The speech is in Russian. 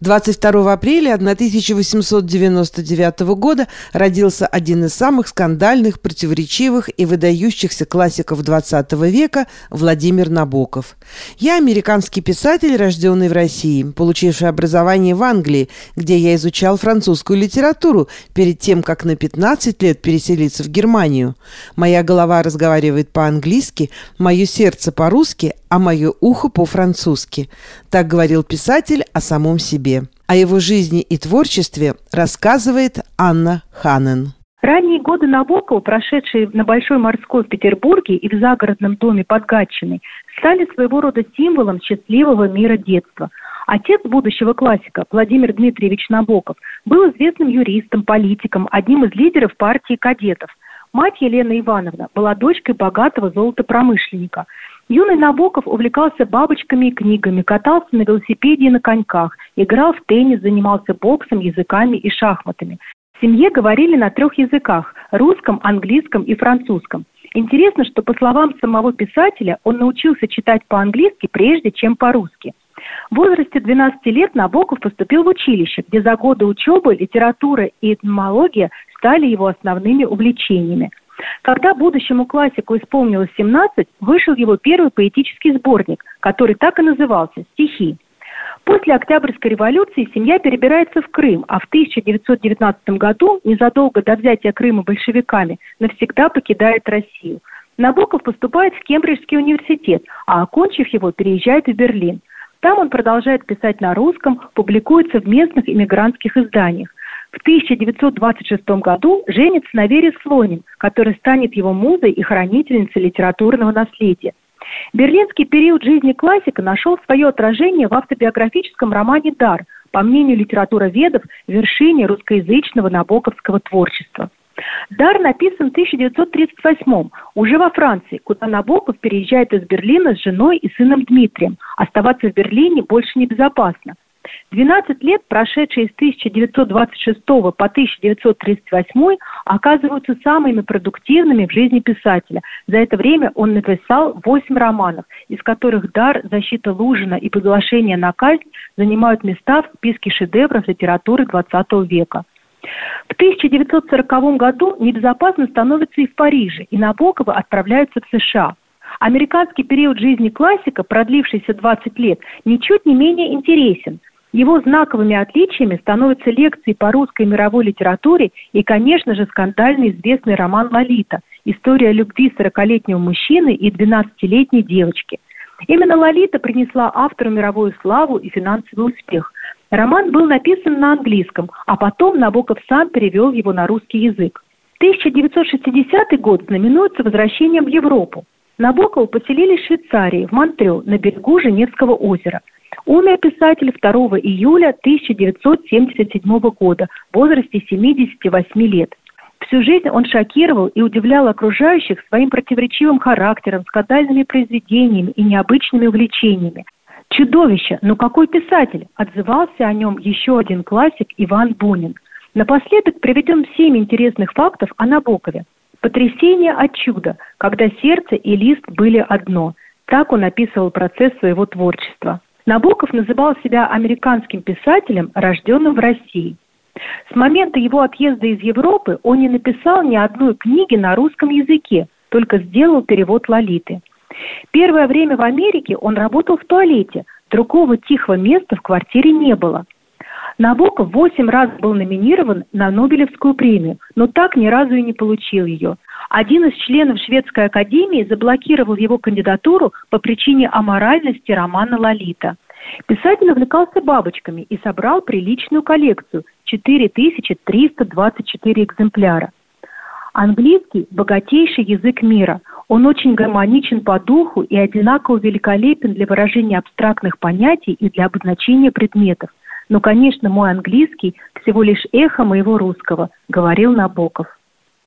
22 апреля 1899 года родился один из самых скандальных, противоречивых и выдающихся классиков XX века Владимир Набоков. Я американский писатель, рожденный в России, получивший образование в Англии, где я изучал французскую литературу перед тем, как на 15 лет переселиться в Германию. Моя голова разговаривает по-английски, мое сердце по-русски, а мое ухо по-французски. Так говорил писатель о самом себе. О его жизни и творчестве рассказывает Анна Ханен. Ранние годы Набокова, прошедшие на Большой морской в Петербурге и в загородном доме под Гатчиной, стали своего рода символом счастливого мира детства. Отец будущего классика, Владимир Дмитриевич Набоков, был известным юристом, политиком, одним из лидеров партии кадетов. Мать Елена Ивановна была дочкой богатого золотопромышленника. Юный Набоков увлекался бабочками и книгами, катался на велосипеде и на коньках, играл в теннис, занимался боксом, языками и шахматами. В семье говорили на трех языках – русском, английском и французском. Интересно, что, по словам самого писателя, он научился читать по-английски прежде, чем по-русски. В возрасте 12 лет Набоков поступил в училище, где за годы учебы литература и этномология стали его основными увлечениями. Когда будущему классику исполнилось 17, вышел его первый поэтический сборник, который так и назывался «Стихи». После Октябрьской революции семья перебирается в Крым, а в 1919 году, незадолго до взятия Крыма большевиками, навсегда покидает Россию. Набоков поступает в Кембриджский университет, а окончив его, переезжает в Берлин. Там он продолжает писать на русском, публикуется в местных иммигрантских изданиях. В 1926 году женится на Вере Слонин, которая станет его музой и хранительницей литературного наследия. Берлинский период жизни классика нашел свое отражение в автобиографическом романе «Дар», по мнению литературоведов, вершине русскоязычного набоковского творчества. «Дар» написан в 1938 уже во Франции, куда Набоков переезжает из Берлина с женой и сыном Дмитрием. Оставаться в Берлине больше небезопасно. 12 лет, прошедшие с 1926 по 1938, оказываются самыми продуктивными в жизни писателя. За это время он написал 8 романов, из которых «Дар», «Защита Лужина» и «Приглашение на казнь» занимают места в списке шедевров литературы XX века. В 1940 году небезопасно становится и в Париже, и Набокова отправляются в США. Американский период жизни классика, продлившийся 20 лет, ничуть не менее интересен – его знаковыми отличиями становятся лекции по русской мировой литературе и, конечно же, скандально известный роман «Лолита» – история любви 40-летнего мужчины и 12-летней девочки. Именно «Лолита» принесла автору мировую славу и финансовый успех. Роман был написан на английском, а потом Набоков сам перевел его на русский язык. 1960 год знаменуется возвращением в Европу. Набокова поселили в Швейцарии, в Монтрё, на берегу Женевского озера – Умер писатель 2 июля 1977 года в возрасте 78 лет. Всю жизнь он шокировал и удивлял окружающих своим противоречивым характером, скандальными произведениями и необычными увлечениями. «Чудовище! Ну какой писатель!» – отзывался о нем еще один классик Иван Бунин. Напоследок приведем семь интересных фактов о Набокове. Потрясение от чуда, когда сердце и лист были одно. Так он описывал процесс своего творчества. Набоков называл себя американским писателем, рожденным в России. С момента его отъезда из Европы он не написал ни одной книги на русском языке, только сделал перевод Лолиты. Первое время в Америке он работал в туалете, другого тихого места в квартире не было. Набоков восемь раз был номинирован на Нобелевскую премию, но так ни разу и не получил ее. Один из членов Шведской академии заблокировал его кандидатуру по причине аморальности романа «Лолита». Писатель увлекался бабочками и собрал приличную коллекцию – 4324 экземпляра. Английский – богатейший язык мира. Он очень гармоничен по духу и одинаково великолепен для выражения абстрактных понятий и для обозначения предметов. Но, конечно, мой английский – всего лишь эхо моего русского, говорил Набоков.